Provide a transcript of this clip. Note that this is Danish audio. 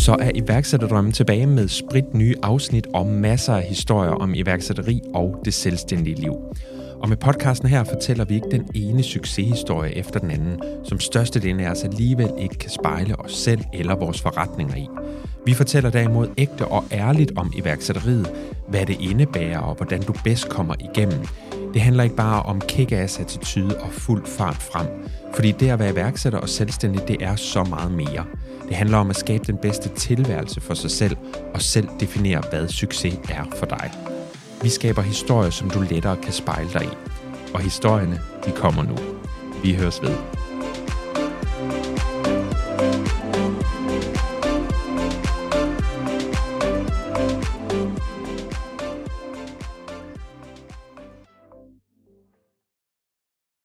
så er iværksætterdrømmen tilbage med sprit nye afsnit og masser af historier om iværksætteri og det selvstændige liv. Og med podcasten her fortæller vi ikke den ene succeshistorie efter den anden, som størstedelen af os alligevel ikke kan spejle os selv eller vores forretninger i. Vi fortæller derimod ægte og ærligt om iværksætteriet, hvad det indebærer og hvordan du bedst kommer igennem. Det handler ikke bare om kick-ass attitude og fuld fart frem, fordi det at være iværksætter og selvstændig, det er så meget mere. Det handler om at skabe den bedste tilværelse for sig selv og selv definere, hvad succes er for dig. Vi skaber historier, som du lettere kan spejle dig i. Og historierne, de kommer nu. Vi høres ved.